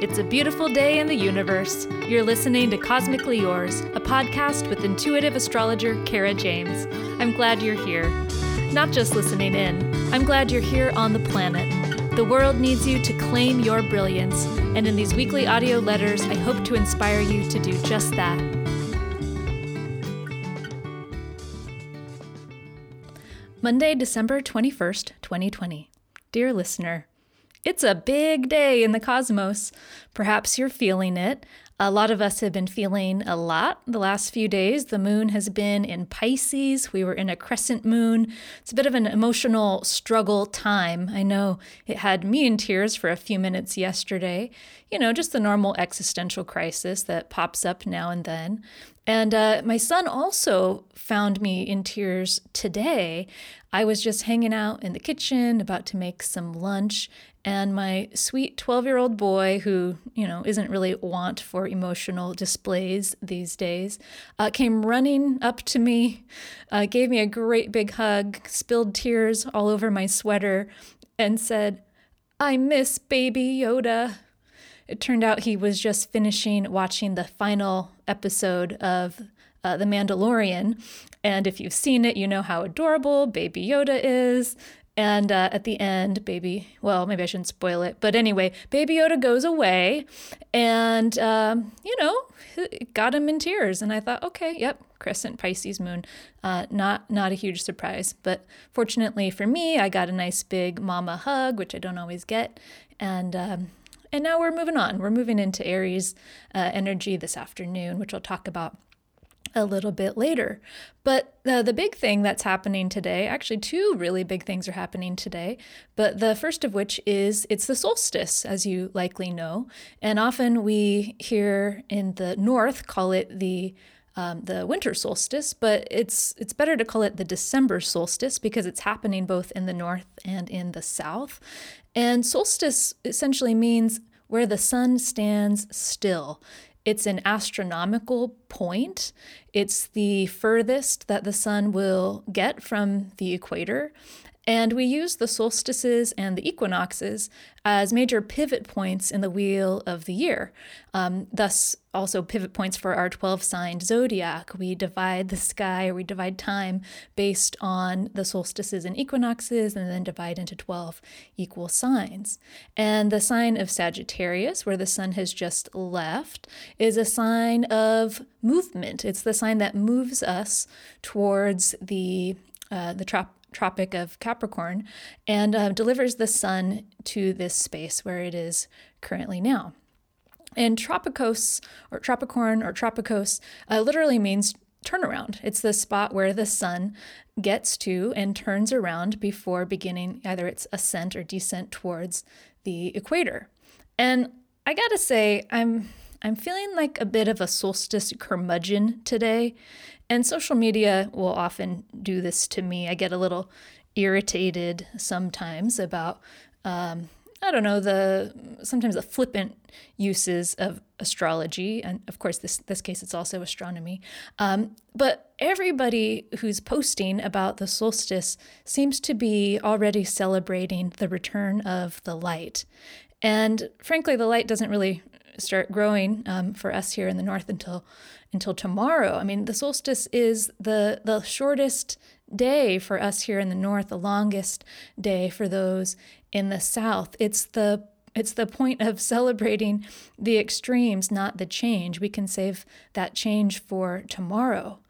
It's a beautiful day in the universe. You're listening to Cosmically Yours, a podcast with intuitive astrologer Kara James. I'm glad you're here. Not just listening in, I'm glad you're here on the planet. The world needs you to claim your brilliance, and in these weekly audio letters, I hope to inspire you to do just that. Monday, December 21st, 2020. Dear listener, it's a big day in the cosmos. Perhaps you're feeling it. A lot of us have been feeling a lot the last few days. The moon has been in Pisces. We were in a crescent moon. It's a bit of an emotional struggle time. I know it had me in tears for a few minutes yesterday. You know, just the normal existential crisis that pops up now and then. And uh, my son also found me in tears today. I was just hanging out in the kitchen, about to make some lunch, and my sweet 12 year old boy, who, you know, isn't really want for emotional displays these days, uh, came running up to me, uh, gave me a great big hug, spilled tears all over my sweater, and said, I miss baby Yoda. It turned out he was just finishing watching the final episode of uh, The Mandalorian. And if you've seen it, you know how adorable Baby Yoda is. And uh, at the end, baby, well, maybe I shouldn't spoil it, but anyway, Baby Yoda goes away, and um, you know, got him in tears. And I thought, okay, yep, crescent Pisces moon, uh, not not a huge surprise. But fortunately for me, I got a nice big mama hug, which I don't always get, and um, and now we're moving on. We're moving into Aries uh, energy this afternoon, which I'll talk about a little bit later. But uh, the big thing that's happening today, actually, two really big things are happening today. But the first of which is it's the solstice, as you likely know. And often we here in the north call it the um, the winter solstice, but it's it's better to call it the December solstice because it's happening both in the north and in the south. And solstice essentially means where the sun stands still. It's an astronomical point. It's the furthest that the sun will get from the equator. And we use the solstices and the equinoxes as major pivot points in the wheel of the year. Um, thus, also pivot points for our 12 sign zodiac. We divide the sky we divide time based on the solstices and equinoxes and then divide into 12 equal signs. And the sign of Sagittarius, where the sun has just left, is a sign of movement. It's the sign that moves us towards the uh, the trop- Tropic of Capricorn and uh, delivers the sun to this space where it is currently now. And Tropicos or Tropicorn or Tropicos uh, literally means turnaround. It's the spot where the sun gets to and turns around before beginning either its ascent or descent towards the equator. And I gotta say, I'm I'm feeling like a bit of a solstice curmudgeon today. And social media will often do this to me. I get a little irritated sometimes about, um, I don't know, the sometimes the flippant uses of astrology, and of course, this this case it's also astronomy. Um, but everybody who's posting about the solstice seems to be already celebrating the return of the light, and frankly, the light doesn't really start growing um, for us here in the north until until tomorrow. I mean, the solstice is the the shortest day for us here in the north, the longest day for those in the south. It's the it's the point of celebrating the extremes, not the change. We can save that change for tomorrow.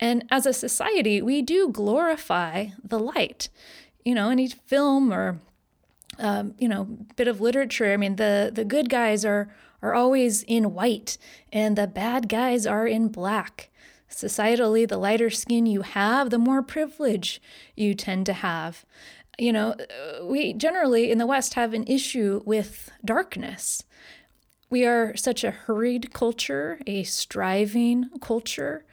And as a society, we do glorify the light. You know, any film or um, you know, bit of literature. I mean, the the good guys are are always in white, and the bad guys are in black. Societally, the lighter skin you have, the more privilege you tend to have. You know, uh, we generally in the West have an issue with darkness. We are such a hurried culture, a striving culture.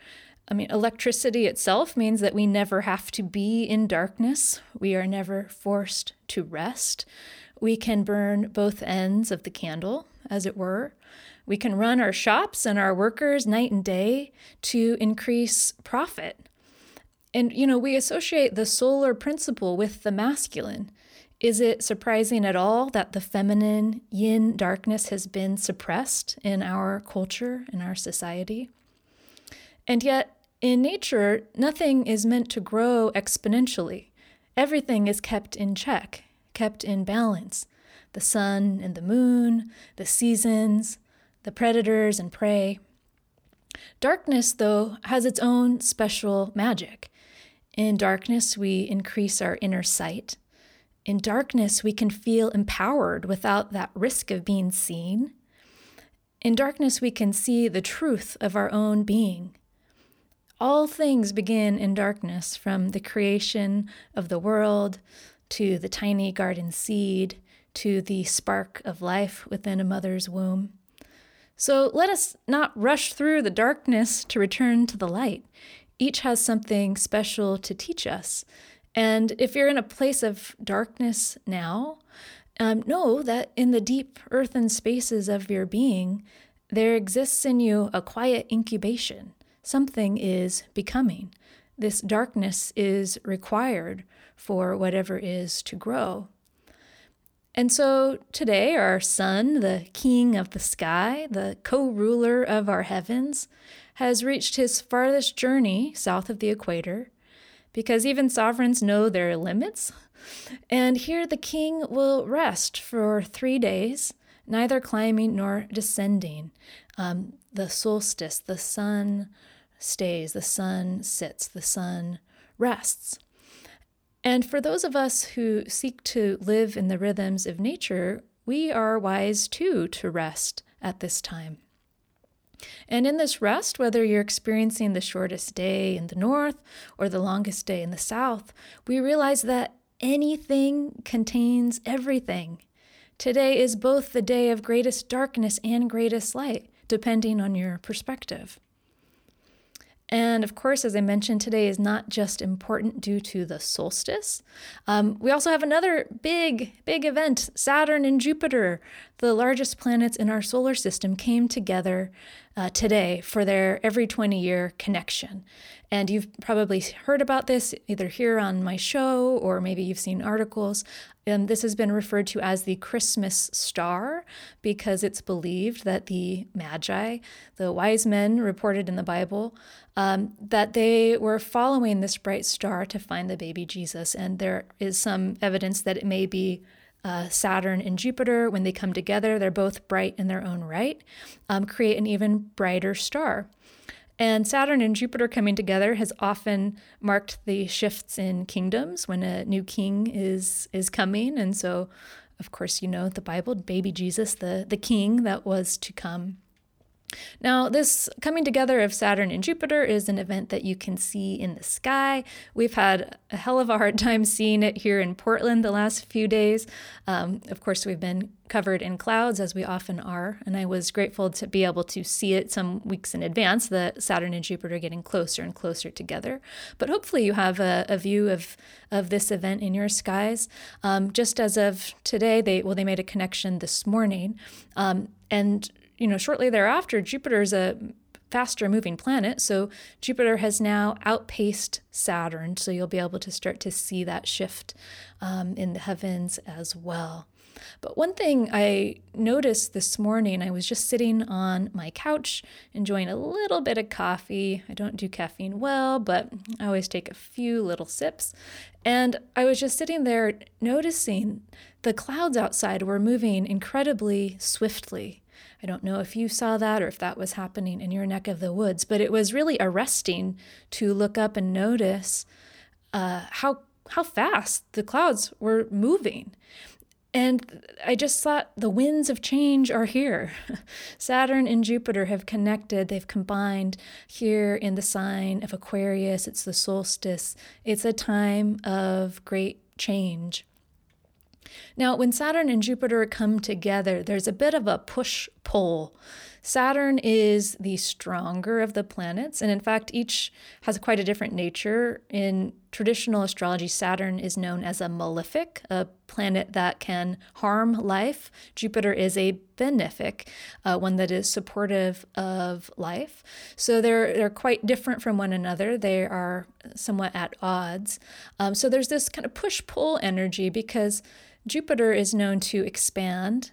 I mean, electricity itself means that we never have to be in darkness. We are never forced to rest. We can burn both ends of the candle as it were. We can run our shops and our workers night and day to increase profit. And, you know, we associate the solar principle with the masculine. Is it surprising at all that the feminine yin darkness has been suppressed in our culture, in our society? And yet, in nature, nothing is meant to grow exponentially. Everything is kept in check, kept in balance. The sun and the moon, the seasons, the predators and prey. Darkness, though, has its own special magic. In darkness, we increase our inner sight. In darkness, we can feel empowered without that risk of being seen. In darkness, we can see the truth of our own being. All things begin in darkness, from the creation of the world to the tiny garden seed to the spark of life within a mother's womb. So let us not rush through the darkness to return to the light. Each has something special to teach us. And if you're in a place of darkness now, um, know that in the deep earthen spaces of your being, there exists in you a quiet incubation something is becoming. This darkness is required for whatever is to grow. And so today, our sun, the king of the sky, the co ruler of our heavens, has reached his farthest journey south of the equator because even sovereigns know their limits. And here the king will rest for three days, neither climbing nor descending. Um, the solstice, the sun stays, the sun sits, the sun rests. And for those of us who seek to live in the rhythms of nature, we are wise too to rest at this time. And in this rest, whether you're experiencing the shortest day in the north or the longest day in the south, we realize that anything contains everything. Today is both the day of greatest darkness and greatest light, depending on your perspective. And of course, as I mentioned, today is not just important due to the solstice. Um, we also have another big, big event Saturn and Jupiter, the largest planets in our solar system, came together uh, today for their every 20 year connection. And you've probably heard about this either here on my show or maybe you've seen articles. And this has been referred to as the Christmas star because it's believed that the Magi, the wise men reported in the Bible, um, that they were following this bright star to find the baby Jesus. And there is some evidence that it may be uh, Saturn and Jupiter, when they come together, they're both bright in their own right, um, create an even brighter star. And Saturn and Jupiter coming together has often marked the shifts in kingdoms when a new king is is coming. And so, of course, you know the Bible, baby Jesus, the, the king that was to come. Now, this coming together of Saturn and Jupiter is an event that you can see in the sky. We've had a hell of a hard time seeing it here in Portland the last few days. Um, of course, we've been covered in clouds, as we often are, and I was grateful to be able to see it some weeks in advance, that Saturn and Jupiter are getting closer and closer together. But hopefully, you have a, a view of, of this event in your skies. Um, just as of today, they well, they made a connection this morning. Um, and you know, shortly thereafter, Jupiter is a faster moving planet. So Jupiter has now outpaced Saturn. So you'll be able to start to see that shift um, in the heavens as well. But one thing I noticed this morning, I was just sitting on my couch enjoying a little bit of coffee. I don't do caffeine well, but I always take a few little sips. And I was just sitting there noticing the clouds outside were moving incredibly swiftly. I don't know if you saw that or if that was happening in your neck of the woods, but it was really arresting to look up and notice uh, how how fast the clouds were moving. And I just thought the winds of change are here. Saturn and Jupiter have connected, they've combined here in the sign of Aquarius. It's the solstice, it's a time of great change. Now, when Saturn and Jupiter come together, there's a bit of a push pull. Saturn is the stronger of the planets, and in fact, each has quite a different nature. In traditional astrology, Saturn is known as a malefic, a planet that can harm life. Jupiter is a benefic, uh, one that is supportive of life. So they're they're quite different from one another. They are somewhat at odds. Um, so there's this kind of push pull energy because Jupiter is known to expand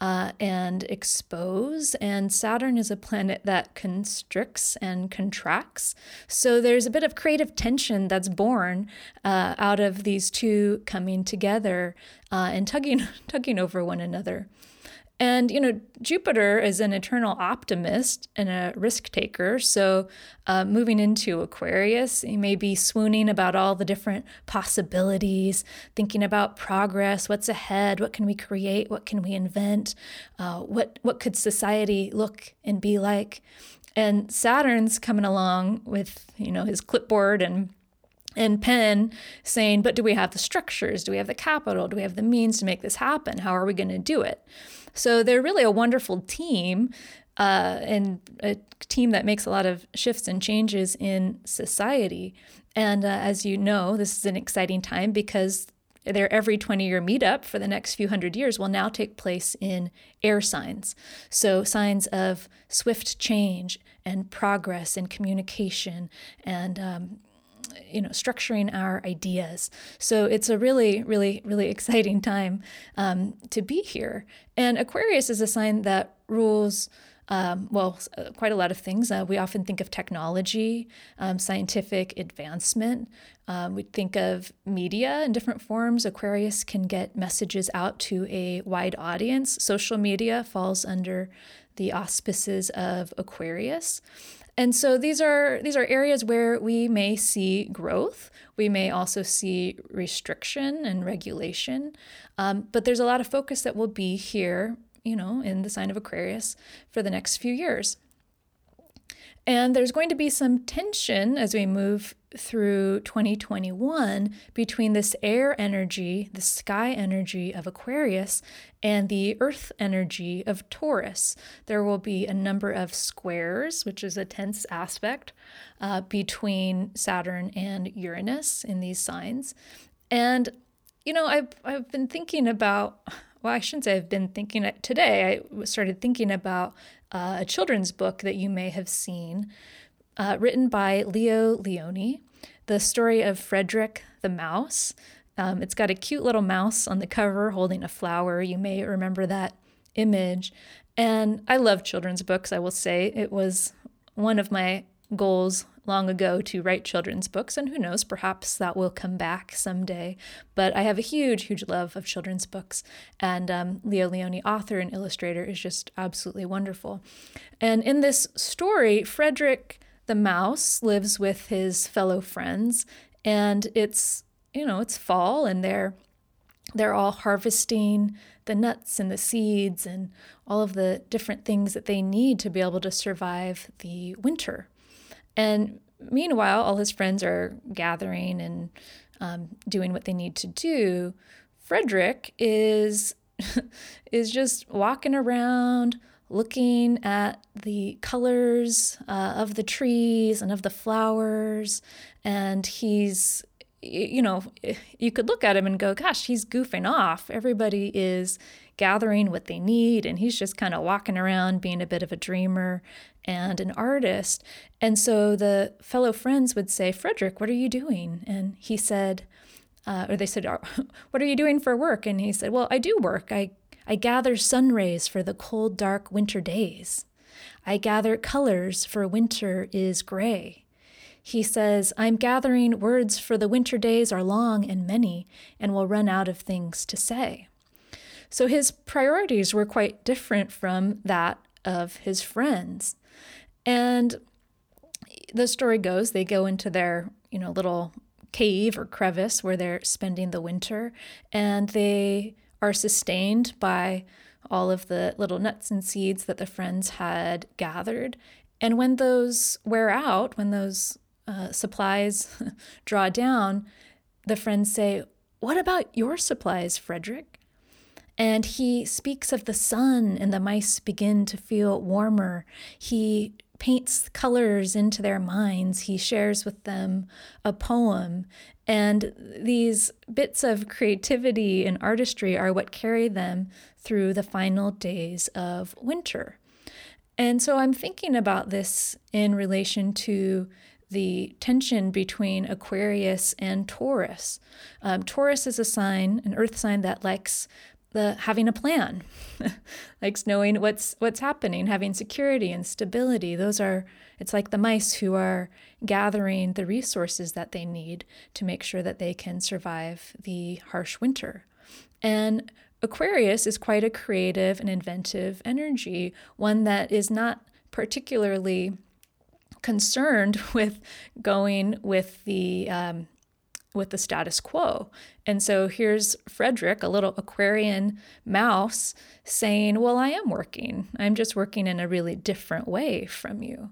uh, and expose, and Saturn is a planet that constricts and contracts. So there's a bit of creative tension that's born uh, out of these two coming together uh, and tugging tugging over one another. And, you know, Jupiter is an eternal optimist and a risk taker. So, uh, moving into Aquarius, he may be swooning about all the different possibilities, thinking about progress, what's ahead, what can we create, what can we invent, uh, what, what could society look and be like. And Saturn's coming along with, you know, his clipboard and and pen saying, but do we have the structures? Do we have the capital? Do we have the means to make this happen? How are we going to do it? So they're really a wonderful team uh, and a team that makes a lot of shifts and changes in society. And uh, as you know, this is an exciting time because their every 20 year meetup for the next few hundred years will now take place in air signs. So, signs of swift change and progress and communication and um, you know structuring our ideas so it's a really really really exciting time um, to be here and aquarius is a sign that rules um, well, uh, quite a lot of things. Uh, we often think of technology, um, scientific advancement. Um, we think of media in different forms. Aquarius can get messages out to a wide audience. Social media falls under the auspices of Aquarius. And so these are these are areas where we may see growth. We may also see restriction and regulation, um, but there's a lot of focus that will be here, you know, in the sign of Aquarius for the next few years. And there's going to be some tension as we move through 2021 between this air energy, the sky energy of Aquarius, and the earth energy of Taurus. There will be a number of squares, which is a tense aspect uh, between Saturn and Uranus in these signs. And, you know, I've, I've been thinking about well, I shouldn't say I've been thinking today. I started thinking about uh, a children's book that you may have seen, uh, written by Leo Lionni, the story of Frederick the Mouse. Um, it's got a cute little mouse on the cover holding a flower. You may remember that image. And I love children's books, I will say. It was one of my goals long ago to write children's books, and who knows, perhaps that will come back someday. But I have a huge, huge love of children's books, and um, Leo Lionni, author and illustrator, is just absolutely wonderful. And in this story, Frederick the mouse lives with his fellow friends, and it's you know it's fall, and they're they're all harvesting the nuts and the seeds and all of the different things that they need to be able to survive the winter. And meanwhile, all his friends are gathering and um, doing what they need to do. Frederick is is just walking around, looking at the colors uh, of the trees and of the flowers, and he's you know, you could look at him and go, gosh, he's goofing off. Everybody is gathering what they need, and he's just kind of walking around being a bit of a dreamer and an artist. And so the fellow friends would say, Frederick, what are you doing? And he said, uh, or they said, What are you doing for work? And he said, Well, I do work. I, I gather sun rays for the cold, dark winter days. I gather colors for winter is gray. He says, I'm gathering words for the winter days are long and many and will run out of things to say. So his priorities were quite different from that of his friends. And the story goes they go into their, you know, little cave or crevice where they're spending the winter and they are sustained by all of the little nuts and seeds that the friends had gathered. And when those wear out, when those uh, supplies draw down, the friends say, What about your supplies, Frederick? And he speaks of the sun, and the mice begin to feel warmer. He paints colors into their minds. He shares with them a poem. And these bits of creativity and artistry are what carry them through the final days of winter. And so I'm thinking about this in relation to the tension between Aquarius and Taurus. Um, Taurus is a sign, an earth sign that likes the having a plan, likes knowing what's what's happening, having security and stability. Those are it's like the mice who are gathering the resources that they need to make sure that they can survive the harsh winter. And Aquarius is quite a creative and inventive energy, one that is not particularly concerned with going with the um, with the status quo. And so here's Frederick, a little Aquarian mouse, saying, Well, I am working. I'm just working in a really different way from you.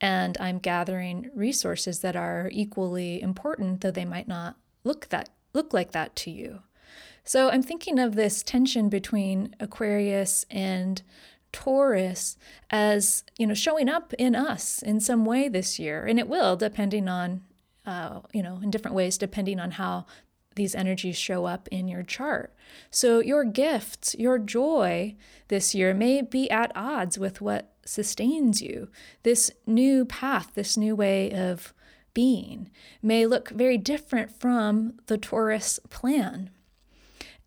And I'm gathering resources that are equally important, though they might not look that look like that to you. So I'm thinking of this tension between Aquarius and Taurus as, you know, showing up in us in some way this year. And it will, depending on, uh, you know, in different ways, depending on how these energies show up in your chart. So your gifts, your joy this year may be at odds with what sustains you. This new path, this new way of being may look very different from the Taurus plan.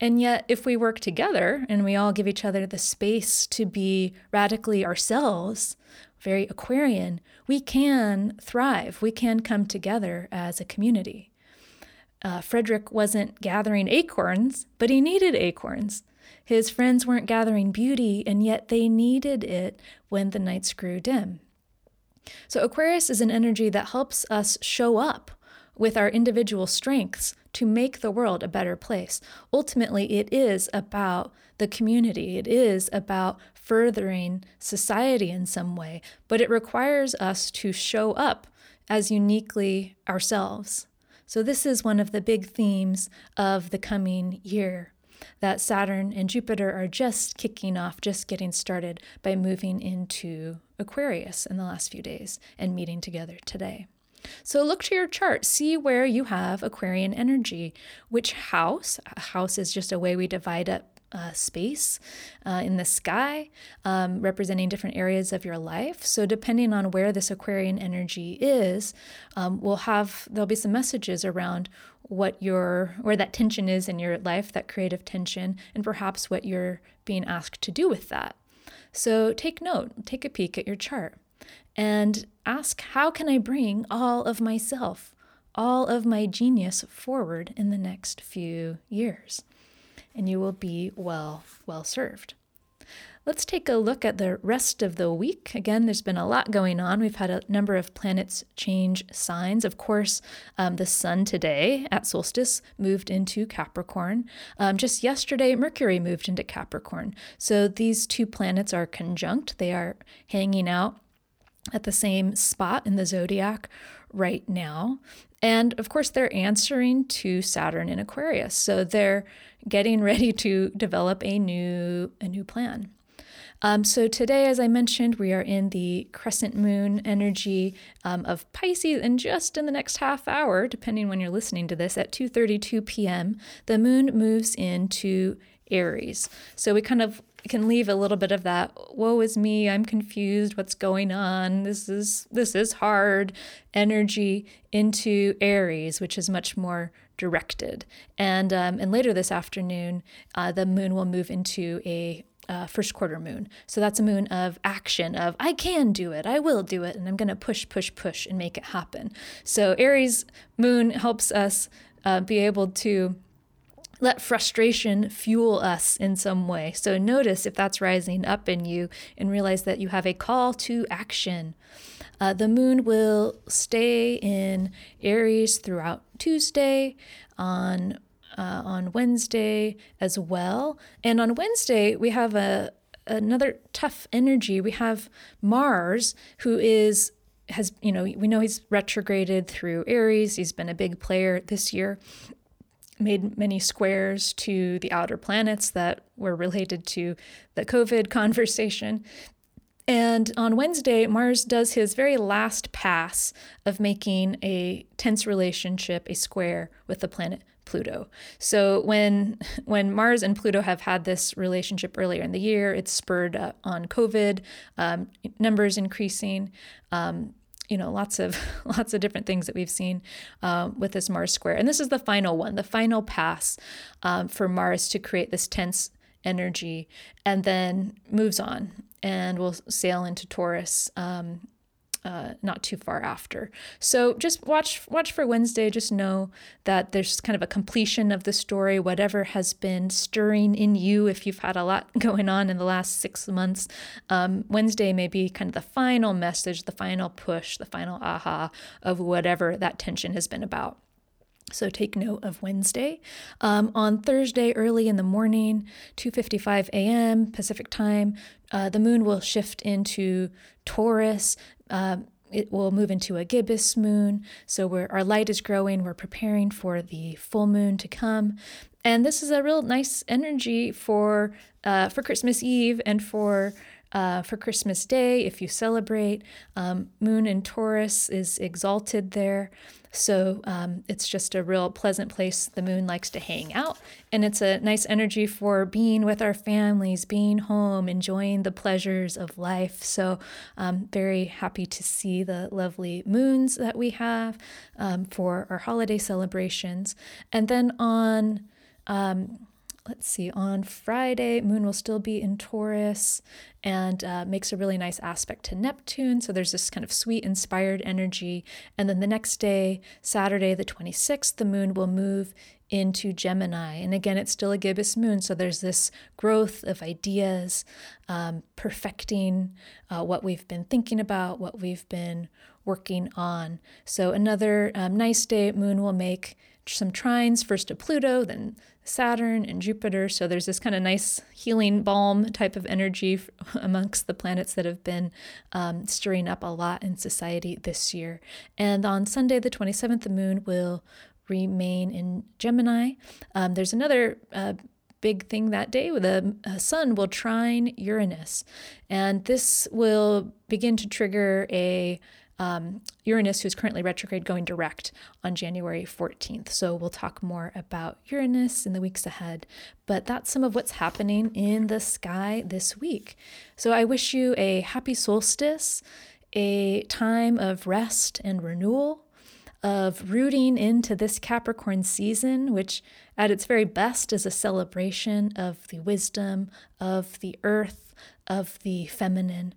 And yet, if we work together and we all give each other the space to be radically ourselves, very Aquarian, we can thrive. We can come together as a community. Uh, Frederick wasn't gathering acorns, but he needed acorns. His friends weren't gathering beauty, and yet they needed it when the nights grew dim. So, Aquarius is an energy that helps us show up with our individual strengths to make the world a better place. Ultimately, it is about the community, it is about furthering society in some way, but it requires us to show up as uniquely ourselves. So, this is one of the big themes of the coming year that Saturn and Jupiter are just kicking off, just getting started by moving into Aquarius in the last few days and meeting together today. So look to your chart, see where you have Aquarian energy. Which house? A house is just a way we divide up uh, space uh, in the sky, um, representing different areas of your life. So, depending on where this Aquarian energy is, um, we'll have there'll be some messages around what your where that tension is in your life, that creative tension, and perhaps what you're being asked to do with that. So, take note, take a peek at your chart and ask how can I bring all of myself, all of my genius forward in the next few years? And you will be well, well served. Let's take a look at the rest of the week. Again, there's been a lot going on. We've had a number of planets change signs. Of course, um, the sun today at solstice moved into Capricorn. Um, just yesterday, Mercury moved into Capricorn. So these two planets are conjunct, they are hanging out at the same spot in the zodiac right now. And of course, they're answering to Saturn in Aquarius. So they're getting ready to develop a new a new plan. Um, so today, as I mentioned, we are in the crescent moon energy um, of Pisces, and just in the next half hour, depending when you're listening to this, at 2:32 p.m., the moon moves into Aries. So we kind of can leave a little bit of that woe is me i'm confused what's going on this is this is hard energy into aries which is much more directed and um, and later this afternoon uh, the moon will move into a uh, first quarter moon. So that's a moon of action, of I can do it, I will do it, and I'm going to push, push, push and make it happen. So Aries moon helps us uh, be able to let frustration fuel us in some way. So notice if that's rising up in you and realize that you have a call to action. Uh, the moon will stay in Aries throughout Tuesday, on uh, on Wednesday as well, and on Wednesday we have a another tough energy. We have Mars, who is has you know we know he's retrograded through Aries. He's been a big player this year, made many squares to the outer planets that were related to the COVID conversation. And on Wednesday, Mars does his very last pass of making a tense relationship, a square with the planet Pluto. So when when Mars and Pluto have had this relationship earlier in the year, it's spurred on COVID, um, numbers increasing. Um, you know, lots of lots of different things that we've seen um, with this Mars square, and this is the final one, the final pass um, for Mars to create this tense energy, and then moves on and we'll sail into Taurus um, uh, not too far after. So just watch watch for Wednesday. Just know that there's kind of a completion of the story. Whatever has been stirring in you, if you've had a lot going on in the last six months, um, Wednesday may be kind of the final message, the final push, the final aha of whatever that tension has been about. So take note of Wednesday. Um, on Thursday, early in the morning, 2:55 a.m. Pacific time, uh, the moon will shift into Taurus. Uh, it will move into a gibbous moon. So we our light is growing. We're preparing for the full moon to come, and this is a real nice energy for uh, for Christmas Eve and for uh, for Christmas Day, if you celebrate, um, Moon in Taurus is exalted there. So um, it's just a real pleasant place the moon likes to hang out. And it's a nice energy for being with our families, being home, enjoying the pleasures of life. So I'm um, very happy to see the lovely moons that we have um, for our holiday celebrations. And then on um, let's see, on Friday, Moon will still be in Taurus and uh, makes a really nice aspect to Neptune. So there's this kind of sweet, inspired energy. And then the next day, Saturday, the 26th, the Moon will move into Gemini. And again, it's still a gibbous moon. So there's this growth of ideas, um, perfecting uh, what we've been thinking about, what we've been working on. So another um, nice day, Moon will make some trines, first to Pluto, then Saturn and Jupiter. So there's this kind of nice healing balm type of energy amongst the planets that have been um, stirring up a lot in society this year. And on Sunday, the 27th, the moon will remain in Gemini. Um, there's another uh, big thing that day. The uh, sun will trine Uranus, and this will begin to trigger a um, Uranus, who's currently retrograde, going direct on January 14th. So we'll talk more about Uranus in the weeks ahead. But that's some of what's happening in the sky this week. So I wish you a happy solstice, a time of rest and renewal. Of rooting into this Capricorn season, which at its very best is a celebration of the wisdom of the earth, of the feminine.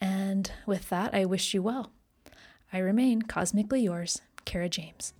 And with that, I wish you well. I remain cosmically yours, Kara James.